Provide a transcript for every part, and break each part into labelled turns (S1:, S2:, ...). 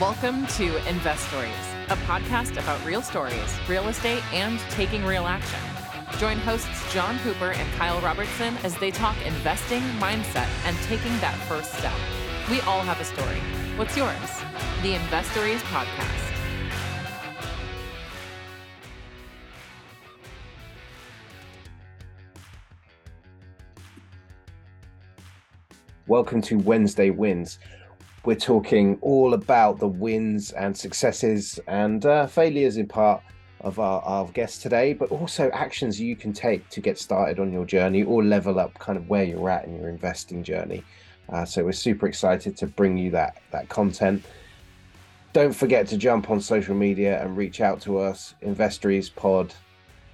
S1: Welcome to Investories, a podcast about real stories, real estate, and taking real action. Join hosts John Hooper and Kyle Robertson as they talk investing, mindset, and taking that first step. We all have a story. What's yours? The Investories Podcast.
S2: Welcome to Wednesday Wins. We're talking all about the wins and successes and uh, failures in part of our, our guests today, but also actions you can take to get started on your journey or level up kind of where you're at in your investing journey. Uh, so we're super excited to bring you that that content. Don't forget to jump on social media and reach out to us, Investories Pod,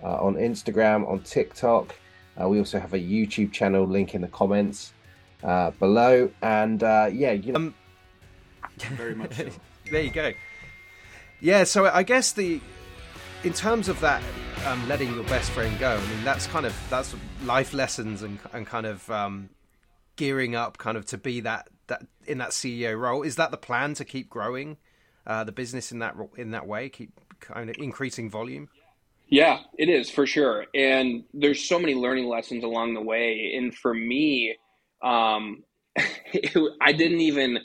S2: uh, on Instagram, on TikTok. Uh, we also have a YouTube channel link in the comments uh, below. And uh, yeah, you know. Um,
S3: very much so.
S4: there you go. Yeah, so I guess the in terms of that um, letting your best friend go, I mean that's kind of that's life lessons and and kind of um, gearing up, kind of to be that that in that CEO role. Is that the plan to keep growing uh, the business in that in that way, keep kind of increasing volume?
S5: Yeah, it is for sure. And there's so many learning lessons along the way. And for me, um, it, I didn't even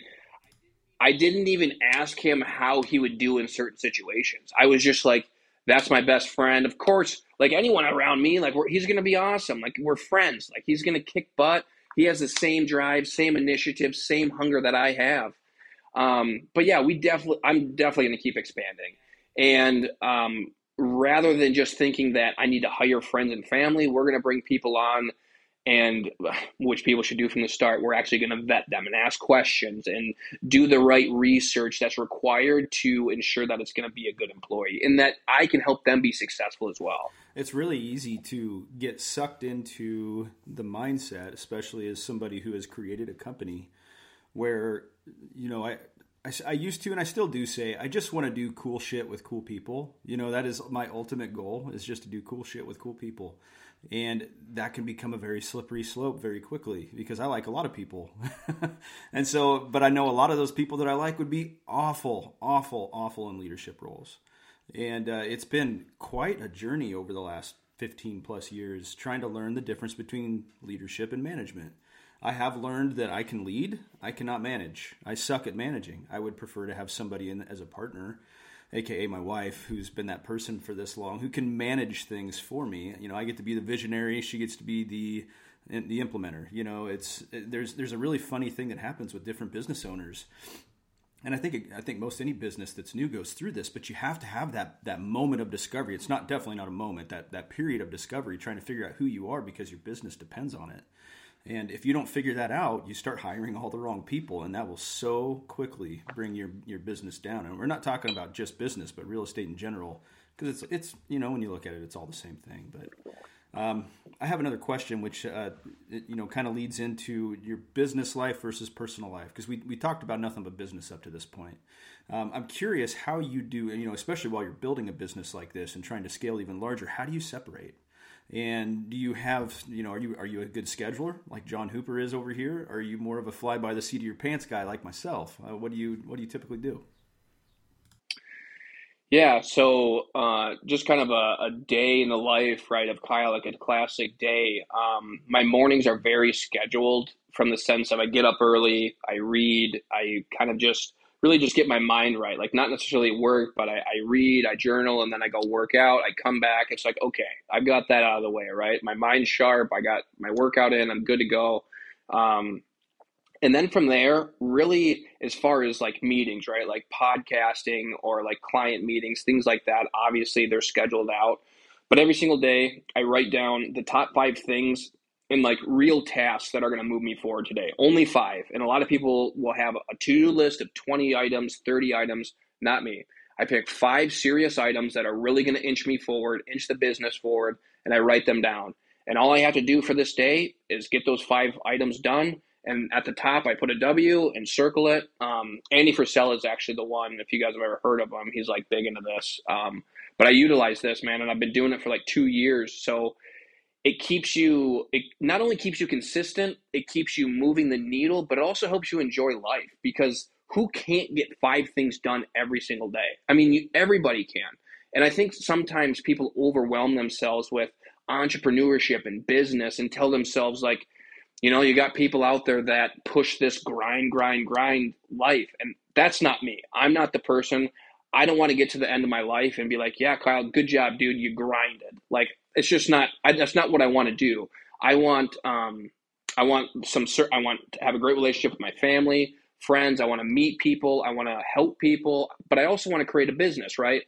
S5: I didn't even ask him how he would do in certain situations. I was just like, that's my best friend. Of course, like anyone around me, like he's going to be awesome. Like we're friends. Like he's going to kick butt. He has the same drive, same initiative, same hunger that I have. Um, but yeah, we definitely, I'm definitely going to keep expanding. And um, rather than just thinking that I need to hire friends and family, we're going to bring people on and which people should do from the start. We're actually going to vet them and ask questions and do the right research that's required to ensure that it's going to be a good employee and that I can help them be successful as well.
S3: It's really easy to get sucked into the mindset, especially as somebody who has created a company where, you know, I, I, I, used to and I still do say I just want to do cool shit with cool people. You know, that is my ultimate goal is just to do cool shit with cool people and that can become a very slippery slope very quickly because I like a lot of people. and so, but I know a lot of those people that I like would be awful, awful, awful in leadership roles. And uh, it's been quite a journey over the last 15 plus years trying to learn the difference between leadership and management. I have learned that I can lead, I cannot manage. I suck at managing. I would prefer to have somebody in as a partner aka my wife, who's been that person for this long, who can manage things for me. You know, I get to be the visionary; she gets to be the the implementer. You know, it's there's there's a really funny thing that happens with different business owners. And I think I think most any business that's new goes through this, but you have to have that that moment of discovery. It's not definitely not a moment that that period of discovery, trying to figure out who you are because your business depends on it. And if you don't figure that out, you start hiring all the wrong people, and that will so quickly bring your, your business down. And we're not talking about just business, but real estate in general, because it's it's you know when you look at it, it's all the same thing. But um, I have another question, which uh, it, you know kind of leads into your business life versus personal life, because we we talked about nothing but business up to this point. Um, I'm curious how you do, you know, especially while you're building a business like this and trying to scale even larger. How do you separate? And do you have, you know, are you are you a good scheduler like John Hooper is over here? Or are you more of a fly by the seat of your pants guy like myself? Uh, what do you what do you typically do?
S5: Yeah, so uh, just kind of a, a, day in the life, right, of Kyle, like a classic day. Um, my mornings are very scheduled from the sense of I get up early, I read, I kind of just really just get my mind right. Like not necessarily work, but I, I, read, I journal, and then I go work out. I come back. It's like, okay, I've got that out of the way, right? My mind's sharp. I got my workout in. I'm good to go. Um, and then from there, really, as far as like meetings, right? Like podcasting or like client meetings, things like that, obviously they're scheduled out. But every single day, I write down the top five things in like real tasks that are going to move me forward today. Only five. And a lot of people will have a to do list of 20 items, 30 items. Not me. I pick five serious items that are really going to inch me forward, inch the business forward, and I write them down. And all I have to do for this day is get those five items done. And at the top, I put a W and circle it. Um, Andy Frisella is actually the one. If you guys have ever heard of him, he's like big into this. Um, but I utilize this, man, and I've been doing it for like two years. So it keeps you it not only keeps you consistent it keeps you moving the needle but it also helps you enjoy life because who can't get five things done every single day? I mean, you, everybody can. And I think sometimes people overwhelm themselves with entrepreneurship and business and tell themselves, like, you know, you got people out there that push this grind, grind, grind life. And that's not me. I'm not the person. I don't want to get to the end of my life and be like, yeah, Kyle, good job, dude. You grinded. Like, it's just not, I, that's not what I want to do. I want, um, I want some, I want to have a great relationship with my family friends. I want to meet people. I want to help people, but I also want to create a business, right?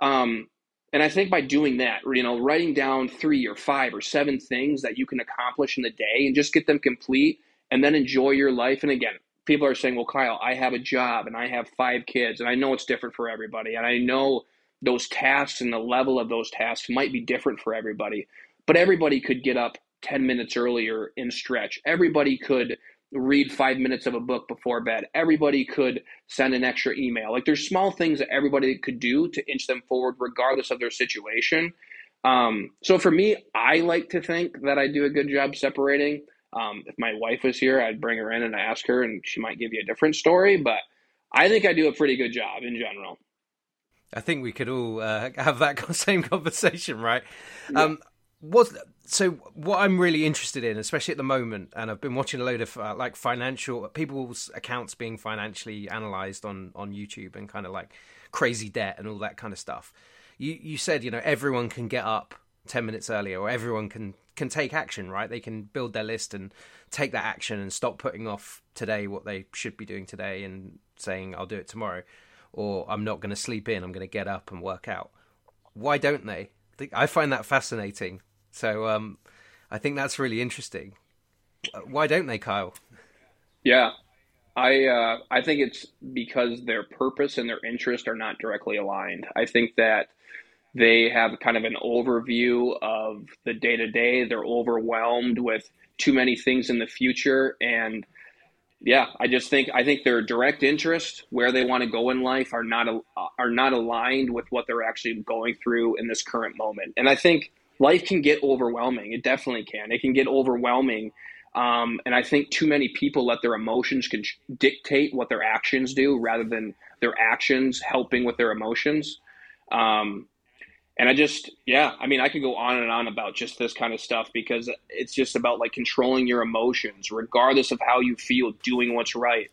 S5: Um, and I think by doing that, you know, writing down three or five or seven things that you can accomplish in the day and just get them complete and then enjoy your life. And again, people are saying, well, Kyle, I have a job and I have five kids and I know it's different for everybody. And I know those tasks and the level of those tasks might be different for everybody, but everybody could get up 10 minutes earlier in stretch. Everybody could read five minutes of a book before bed. Everybody could send an extra email. Like there's small things that everybody could do to inch them forward, regardless of their situation. Um, so for me, I like to think that I do a good job separating. Um, if my wife was here, I'd bring her in and ask her, and she might give you a different story. But I think I do a pretty good job in general.
S4: I think we could all uh, have that same conversation, right? Yeah. Um, was so what I'm really interested in, especially at the moment, and I've been watching a load of uh, like financial people's accounts being financially analyzed on on YouTube and kind of like crazy debt and all that kind of stuff. You you said you know everyone can get up ten minutes earlier, or everyone can can take action, right? They can build their list and take that action and stop putting off today what they should be doing today and saying I'll do it tomorrow, or I'm not going to sleep in. I'm going to get up and work out. Why don't they? I find that fascinating so um, I think that's really interesting. Uh, why don't they, Kyle?
S5: Yeah, I uh, I think it's because their purpose and their interest are not directly aligned. I think that they have kind of an overview of the day to day. They're overwhelmed with too many things in the future, and yeah, I just think I think their direct interest, where they want to go in life, are not are not aligned with what they're actually going through in this current moment. And I think life can get overwhelming. It definitely can. It can get overwhelming. Um, and I think too many people let their emotions dictate what their actions do rather than their actions helping with their emotions. Um, and I just, yeah, I mean, I could go on and on about just this kind of stuff because it's just about like controlling your emotions, regardless of how you feel, doing what's right.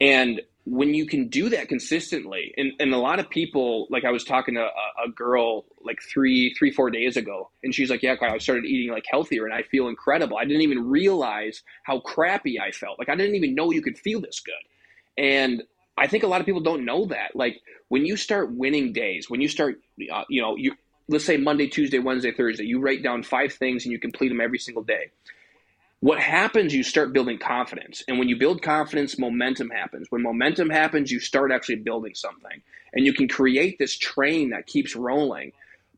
S5: And when you can do that consistently and, and a lot of people like i was talking to a, a, girl like three three four days ago and she's like yeah i started eating like healthier and i feel incredible. I didn't even realize how crappy i felt. Like i didn't even know you could feel this good. And i think a lot of people don't know that. Like when you start winning days when you start uh, you know you let's say monday tuesday wednesday thursday you write down five things and you complete them every single day. What happens you start building confidence. And when you build confidence momentum happens. When momentum happens you start actually building something. And you can create this train that keeps rolling.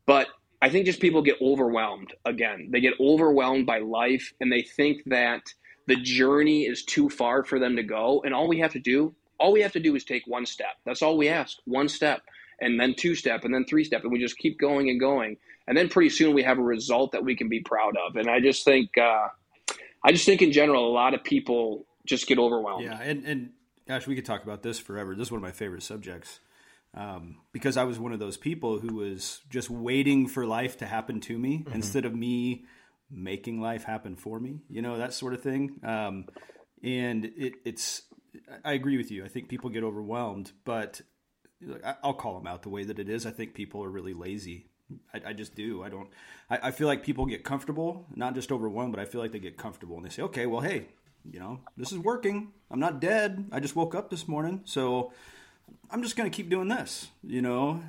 S5: But i think just people get overwhelmed again. They get overwhelmed by life and they think that the journey is too far for them to go. And all we have to do all we have to do is take one step that's all we ask one step and then two step and then three step and we just keep going and going and then pretty soon we have a result that we can be proud of and i just think uh, I just think in general, a lot of people just get overwhelmed.
S3: Yeah, and and gosh, we could talk about this forever. This is one of my favorite subjects um, because I was one of those people who was just waiting for life to happen to me mm-hmm. instead of me making life happen for me. You know that sort of thing. Um, and it, it's I agree with you. I think people get overwhelmed, but I'll call them out the way that it is. I think people are really lazy I, I, just do. I don't. I, I, feel like people get comfortable, not just overwhelmed, but I feel like they get comfortable and they say, "Okay, well, hey, you know, this is working. I'm not dead. I just woke up this morning, so I'm just going to keep doing this." You know.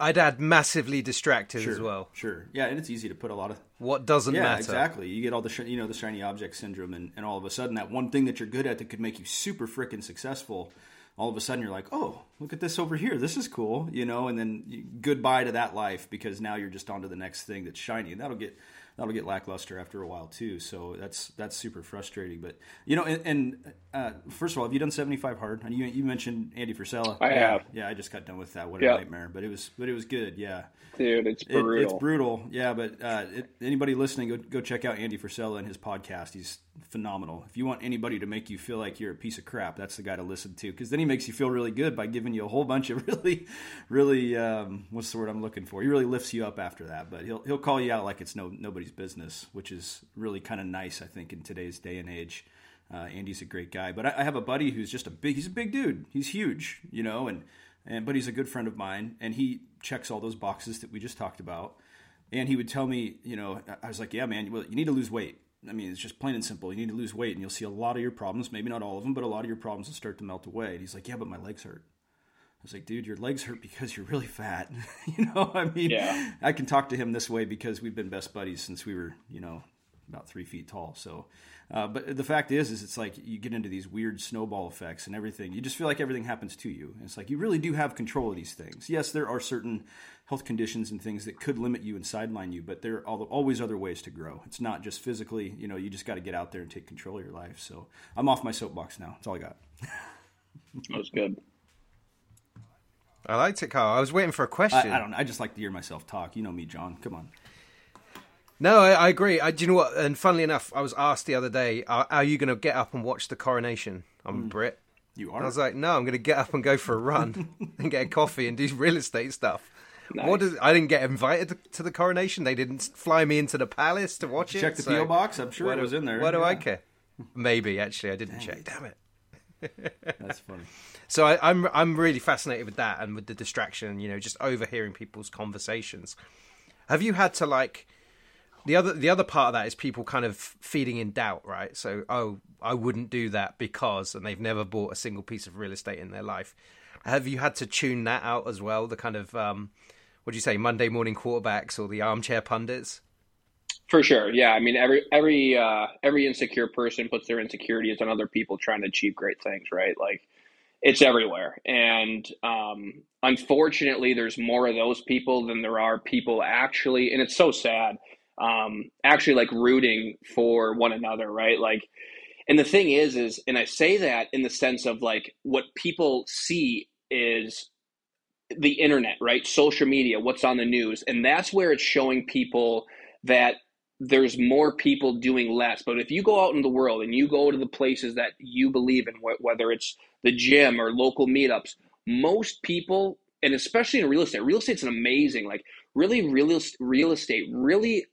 S4: I'd add massively distracted
S3: sure,
S4: as well.
S3: Sure. Yeah, and it's easy to put a lot of
S4: what doesn't
S3: yeah,
S4: matter.
S3: exactly. You get all the sh- you know the shiny object syndrome, and, and all of a sudden that one thing that you're good at that could make you super freaking successful all of a sudden you're like, oh, look at this over here. This is cool, you know. And then you, goodbye to that life because now you're just on to the next thing that's shiny, and that'll get that'll get lackluster after a while too. So that's that's super frustrating. But you know, and, and uh, first of all, have you done seventy five hard? And you you mentioned Andy Frisella.
S5: I
S3: yeah,
S5: have.
S3: Yeah, I just got done with that. What a
S5: Yeah.
S3: nightmare! But it was but it was good. Yeah.
S5: Dude, it's
S3: It-
S5: brutal.
S3: it's brutal, yeah. But uh, it, anybody listening, go go check out Andy Frisella and his podcast. He's phenomenal. If you want anybody to make you feel like you're a piece of crap, that's the guy to listen to because then he makes you feel really good by giving you a whole bunch of really, really um, what's the word I'm looking for? He really lifts you up after that. But he'll he'll call you out like it's no business, which is really kind of nice, I think, in today's day and age. Uh, Andy's a great guy, but I, I have a buddy who's just a big. He's a big dude. He's huge, you know, and and but he's a good friend of mine, and he checks all those boxes that we just talked about. And he would tell me, you know, I was like, yeah, man, well, you need to lose weight. I mean, it's just plain and simple. You need to lose weight, and you'll see a lot of your problems. Maybe not all of them, but a lot of your problems will start to melt away. And he's like, yeah, but my legs hurt. I was like, dude, your legs hurt because you're really fat. you know, I mean,
S5: Yeah.
S3: I can talk to him this way because we've been best buddies since we were, you know, about three feet tall. So, uh, but the fact is, is it's like you get into these weird snowball effects and everything. You just feel like everything happens to you. And it's like you really do have control of these things. Yes, there are certain health conditions and things that could limit you and sideline you, but there are always other ways to grow. It's not just physically. You know, you just got to get out there and take control of your life. So I'm off my soapbox now. That's all I got.
S5: That was good.
S4: I liked it, Carl. I was waiting for a question.
S3: I don't know. I just like to hear myself talk. You know me, John. Come on.
S4: No, I, I agree. I, do you know what? And funnily enough, I was asked the other day, "Are, are you going to get up and watch the coronation?" I'm a Brit.
S3: You are I
S4: was like, "No, I'm going to get up and go for a run and get a coffee and do real estate stuff." What does? I didn't get invited to the coronation. They didn't fly me into the palace to watch it.
S3: Check the
S4: so
S3: PO box. I'm sure
S4: What
S3: it was in there.
S4: What do I care? Maybe actually, I didn't check. Damn it.
S3: That's funny.
S4: So I, I'm I'm really fascinated with that and with the distraction, you know, just overhearing people's conversations. Have you had to like the other the other part of that is people kind of feeding in doubt, right? So oh, I wouldn't do that because, and they've never bought a single piece of real estate in their life. Have you had to tune that out as well? The kind of um, what do you say, Monday morning quarterbacks or the armchair pundits?
S5: For sure, yeah. I mean, every every uh, every insecure person puts their insecurities on other people trying to achieve great things, right? Like it's everywhere, and um, unfortunately, there's more of those people than there are people actually, and it's so sad. Um, actually, like rooting for one another, right? Like, and the thing is, is, and I say that in the sense of like what people see is the internet, right? Social media, what's on the news, and that's where it's showing people that there's more people doing less. But if you go out in the world and you go to the places that you believe in, whether it's the gym or local meetups, most people, and especially in real estate, real estate's an amazing, like really real real estate, really.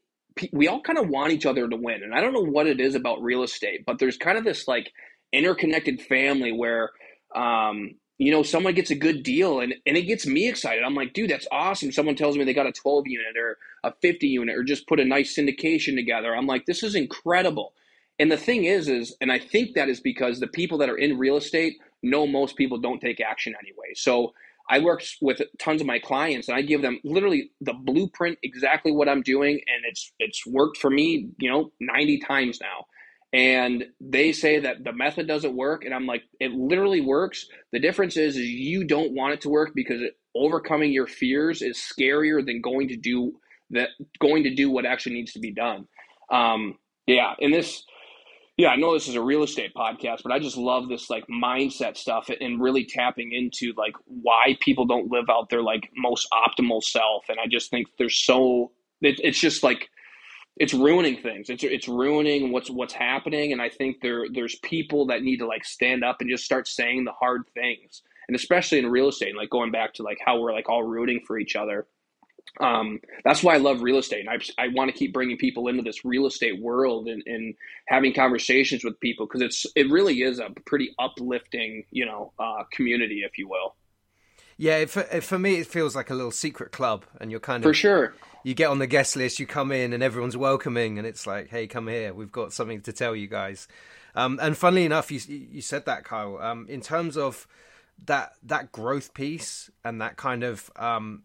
S5: We all kind of want each other to win, and I don't know what it is about real estate, but there's kind of this like interconnected family where um, you know, someone gets a good deal and, and it gets me excited. I'm like, dude, that's awesome. Someone tells me they got a 12 unit or a 50 unit or just put a nice syndication together. I'm like, this is incredible. And the thing is, is, and I think that is because the people that are in real estate know most people don't take action anyway. So I work with tons of my clients and I give them literally the blueprint, exactly what I'm doing. And it's, it's worked for me, you know, 90 times now and they say that the method doesn't work and i'm like it literally works. The difference is, is you don't want it to work because it, overcoming your fears is scarier than going to do that going to do what actually needs to be done. Um, yeah and this yeah i know this is a real estate podcast but i just love this like mindset stuff and really tapping into like why people don't live out their like most optimal self and i just think there's so it, it's just like it's ruining things. It's it's ruining what's what's happening, and I think there there's people that need to like stand up and just start saying the hard things, and especially in real estate, and like going back to like how we're like all rooting for each other. Um, that's why I love real estate, and I I want to keep bringing people into this real estate world and, and having conversations with people because it's it really is a pretty uplifting you know uh, community, if you will.
S4: Yeah, for, for me, it feels like a little secret club, and you're kind of
S5: For sure.
S4: You get on the guest list, you come in, and everyone's welcoming, and it's like, hey, come here, we've got something to tell you guys. Um, and funnily enough, you you said that, Kyle. Um, in terms of that that growth piece and that kind of um,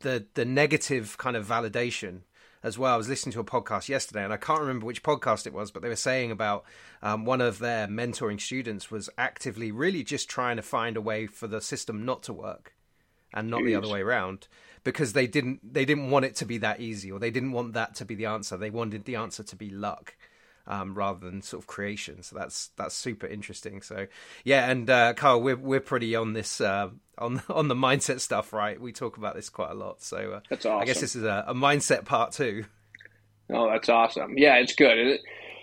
S4: the the negative kind of validation as well. I was listening to a podcast yesterday, and I can't remember which podcast it was, but they were saying about um, one of their mentoring students was actively really just trying to find a way for the system not to work and not the other way around because they didn't they didn't want it to be that easy or they didn't want that to be the answer. They wanted the answer to be luck. Um, rather than sort of creation, so that's that's super interesting. So, yeah, and uh, Kyle, we're we're pretty on this uh, on on the mindset stuff, right? We talk about this quite a lot. So, uh,
S5: that's awesome.
S4: I guess this is a, a mindset part too.
S5: Oh, that's awesome. Yeah, it's good. It,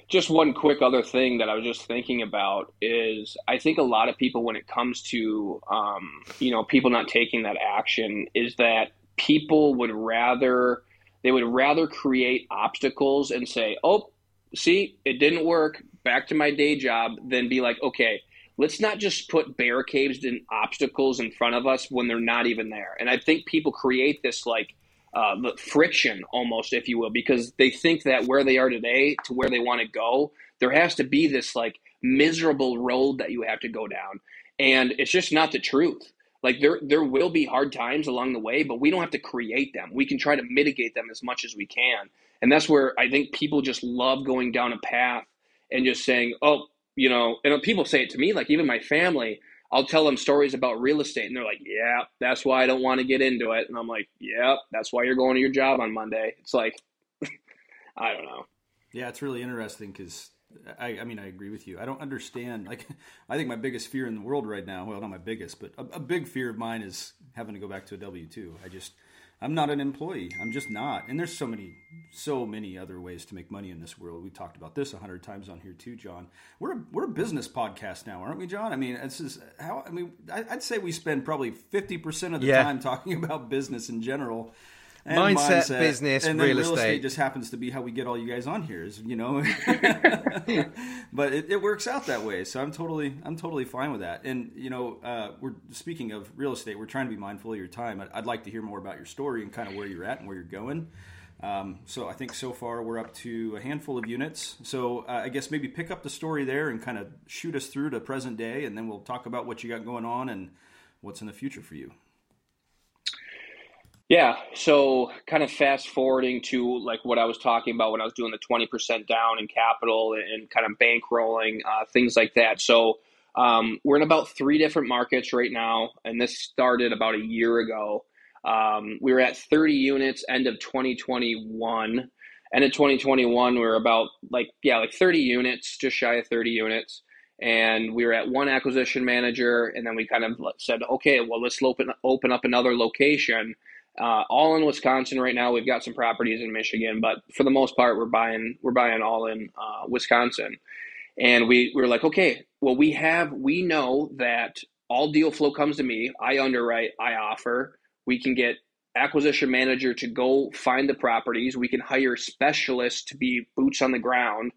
S5: just one quick other thing that I was just thinking about is I think a lot of people, when it comes to um, you know people not taking that action, is that people would rather they would rather create obstacles and say, "Oh, see, it didn't work. Back to my day job," than be like, "Okay, let's not just put barricades and obstacles in front of us when they're not even there." And I think people create this like uh, friction almost, if you will, because they think that where they are today to where they want to go, there has to be this like miserable road that you have to go down, and it's just not the truth. Like there there will be hard times along the way, but we don't have to create them. We can try to mitigate them as much as we can. And that's where I think people just love going down a path and just saying, "Oh, you know," and people say it to me like even my family, I'll tell them stories about real estate and they're like, "Yeah, that's why I don't want to get into it." And I'm like, "Yeah, that's why you're going to your job on Monday." It's like I don't know.
S3: Yeah, it's really interesting cuz I, I, mean, I agree with you. I don't understand. Like, I think my biggest fear in the world right now, well, not my biggest, but a, a big fear of mine is having to go back to a W 2. I just, I'm not an employee. I'm just not. And there's so many, so many other ways to make money in this world. We talked about this a hundred times on here too, John. We're a, we're a business podcast now, aren't we, John? I mean, it's just how, I mean, I, would say we spend probably 50% of the yeah. time talking about business in general
S4: mindset, mindset, business,
S3: and
S4: real,
S3: real
S4: estate.
S3: estate. just happens to be how we get all you guys on here. Is you know, but it, it, works out that way. So I'm totally I'm totally fine with that. And you know, uh, we're speaking of real estate. We're trying to be mindful of your time. I'd, I'd, like to hear more about your story and kind of where you're at and where you're going. Um, so I think so far we're up to a handful of units. So uh, I guess maybe pick up the story there and kind of shoot us through to present day, and then we'll talk about what you got going on and what's in the future for you.
S5: Yeah. So kind of fast forwarding to like what I was talking about when I was doing the 20% down in capital and kind of bankrolling, uh, things like that. So um, we're in about three different markets right now. And this started about a year ago. Um, we were at 30 units end of 2021. End of 2021, we were about like, yeah, like 30 units, just shy of 30 units and we were at one acquisition manager and then we kind of said okay well let's open open up another location uh, all in Wisconsin right now. We've got some properties in Michigan, but for the most part, we're buying we're buying all in uh, Wisconsin. And we, we were like, okay, well, we have we know that all deal flow comes to me. I underwrite, I offer. We can get acquisition manager to go find the properties. We can hire specialists to be boots on the ground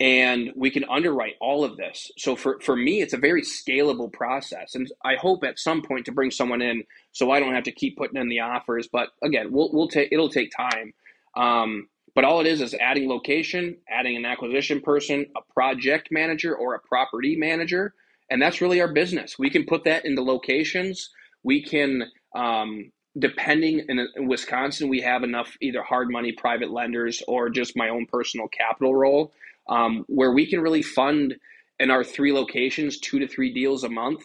S5: and we can underwrite all of this. So for, for me, it's a very scalable process. And I hope at some point to bring someone in so I don't have to keep putting in the offers. But again, we'll, we'll take, it'll take time. Um, but all it is is adding location, adding an acquisition person, a project manager or a property manager. And that's really our business. We can put that into locations. We can, um, depending in, in Wisconsin, we have enough either hard money private lenders or just my own personal capital role um, where we can really fund in our three locations two to three deals a month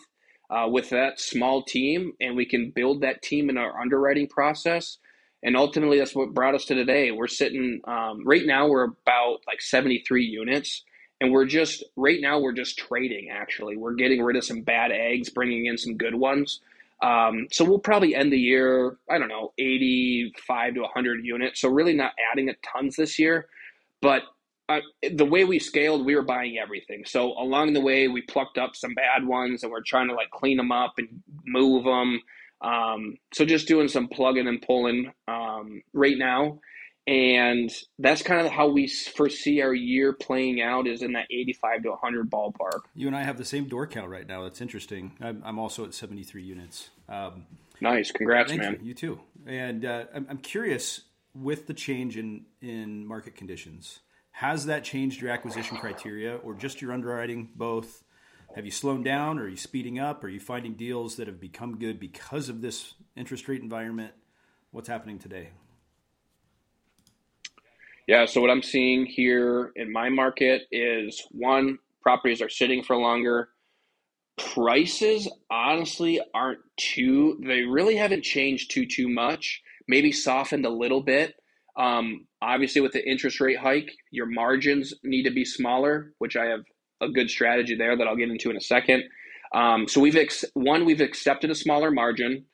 S5: uh, with that small team, and we can build that team in our underwriting process. And ultimately, that's what brought us to today. We're sitting um, right now. We're about like seventy three units, and we're just right now we're just trading. Actually, we're getting rid of some bad eggs, bringing in some good ones. Um, so we'll probably end the year, I don't know, 85 to 100 units. So really not adding a tons this year, but uh, the way we scaled, we were buying everything. So along the way, we plucked up some bad ones, and we're trying to like clean them up and move them. Um, so just doing some plugging and pulling um, right now, and that's kind of how we foresee our year playing out is in that 85 to 100 ballpark.
S3: You and I have the same door count right now. That's interesting. I'm, I'm also at 73 units. Um,
S5: nice, congrats, man.
S3: You. you. too. And uh, I'm, I'm curious with the change in in market conditions has that changed your acquisition criteria or just your underwriting? Both. Have you slowed down? Or are you speeding up? Are you finding deals that have become good because of this interest rate environment? What's happening today?
S5: Yeah, so what I'm seeing here in my market is one, properties are sitting for longer. prices honestly aren't too they really haven't changed too too much maybe softened a little bit um, obviously with the interest rate hike your margins need to be smaller which i have a good strategy there that i'll get into in a second. Um, so we've ex- one we've accepted a smaller margin.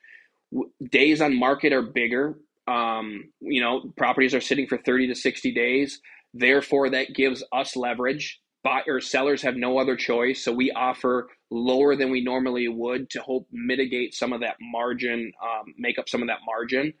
S5: Days on market are bigger. Um, you know properties are sitting for 30 to 60 days. Therefore that gives us leverage. Buyers, sellers have no other choice. So we offer lower than we normally would to help mitigate some of that margin, um, make up some of that margin.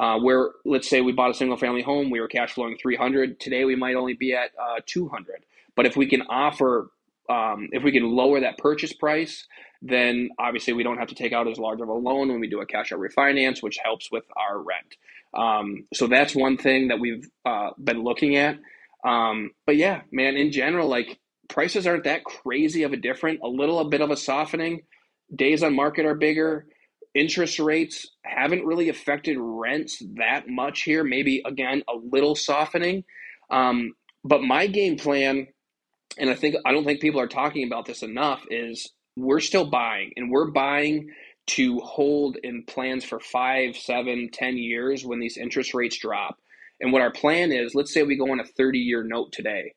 S5: Uh, where let's say we bought a single family home, we were cash flowing 300. Today we might only be at uh, 200. But if we can offer, um, if we can lower that purchase price, then obviously we don't have to take out as large of a loan when we do a cash out refinance, which helps with our rent. Um, so that's one thing that we've uh, been looking at. Um, but yeah, man, in general, like prices aren't that crazy of a different. A little a bit of a softening. Days on market are bigger. Interest rates haven't really affected rents that much here. Maybe again a little softening. Um, but my game plan, and I think I don't think people are talking about this enough, is we're still buying, and we're buying to hold in plans for five, seven, ten years when these interest rates drop. And what our plan is, let's say we go on a 30 year note today.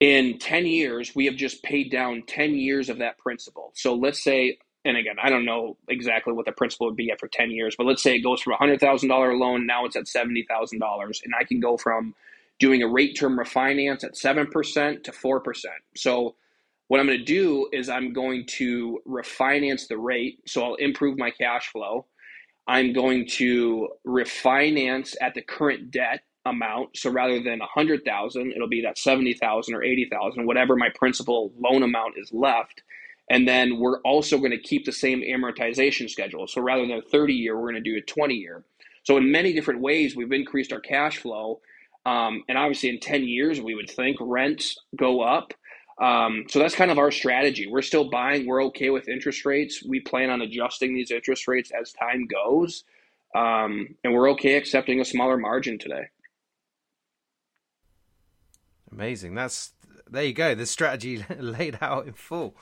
S5: In 10 years, we have just paid down 10 years of that principal. So let's say, and again, I don't know exactly what the principal would be at for 10 years, but let's say it goes from a $100,000 loan, now it's at $70,000. And I can go from doing a rate term refinance at 7% to 4%. So what I'm going to do is I'm going to refinance the rate. So I'll improve my cash flow. I'm going to refinance at the current debt amount. So rather than 100,000, it'll be that 70,000 or 80,000, whatever my principal loan amount is left. And then we're also going to keep the same amortization schedule. So rather than a 30 year, we're going to do a 20 year. So in many different ways, we've increased our cash flow. Um, and obviously, in 10 years, we would think rents go up. Um, so that's kind of our strategy. We're still buying. We're okay with interest rates. We plan on adjusting these interest rates as time goes. Um, and we're okay accepting a smaller margin today.
S4: Amazing. That's there you go. The strategy laid out in full.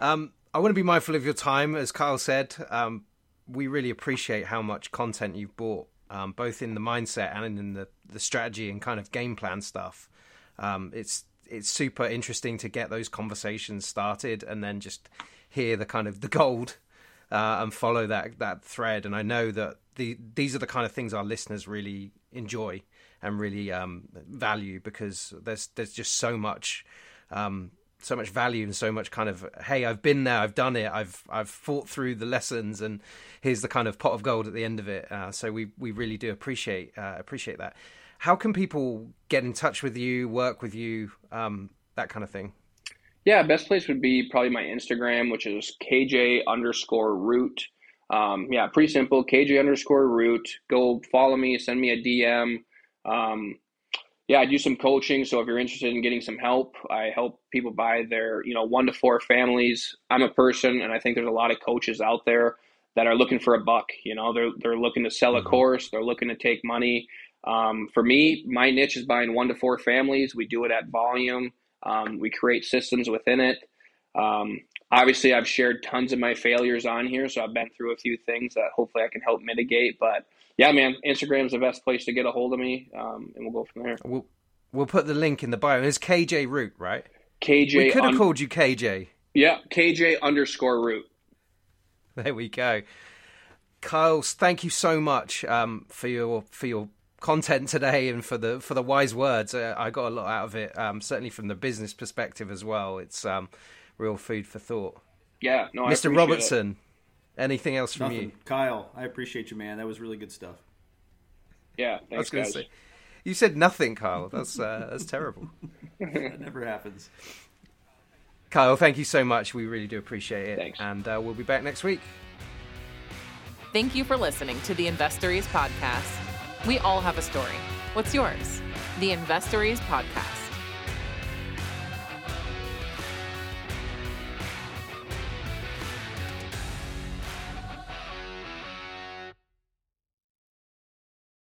S4: Um, I want to be mindful of your time, as Kyle said. Um, we really appreciate how much content you've brought, um, both in the mindset and in the the strategy and kind of game plan stuff. Um, it's it's super interesting to get those conversations started and then just hear the kind of the gold uh, and follow that that thread. And I know that the these are the kind of things our listeners really enjoy and really um, value because there's there's just so much. Um, so much value and so much kind of hey I've been there I've done it I've I've fought through the lessons and here's the kind of pot of gold at the end of it uh, so we we really do appreciate uh, appreciate that how can people get in touch with you, work with you, um, that kind of thing?
S5: Yeah, best place would be probably my Instagram, which is KJ underscore root. Um, yeah, pretty simple. KJ underscore root. Go follow me, send me a DM. Um, yeah, I do some coaching. So if you're interested in getting some help, I help people buy their, you know, one to four families. I'm a person, and I think there's a lot of coaches out there that are looking for a buck. You know, they're they're looking to sell a mm-hmm. course, they're looking to take money. Um, for me, my niche is buying one to four families. We do it at volume. Um, we create systems within it. Um, obviously, I've shared tons of my failures on here, so I've been through a few things that hopefully I can help mitigate. But yeah, man, Instagram is the best place to get a hold of me, um, and we'll go from there.
S4: We'll we'll put the link in the bio. It's KJ Root, right?
S5: KJ.
S4: We could have un- called you KJ.
S5: Yeah, KJ underscore Root.
S4: There we go. Kyle, thank you so much um, for your for your content today and for the for the wise words. Uh, I got a lot out of it. Um, certainly from the business perspective as well. It's um, real food for thought.
S5: Yeah, no,
S4: Mr. Robertson. It. Anything else from
S3: Nothing.
S4: you,
S3: Kyle? I appreciate you, man. That was really good stuff.
S5: Yeah, thanks, guys.
S4: Say, you said nothing, Kyle. That's uh, that's terrible.
S3: that never happens.
S4: Kyle, thank you so much. We really do appreciate it.
S5: Thanks.
S4: And uh, we'll be back next week.
S1: Thank you for listening to the Investories podcast. We all have a story. What's yours? The Investories Podcast.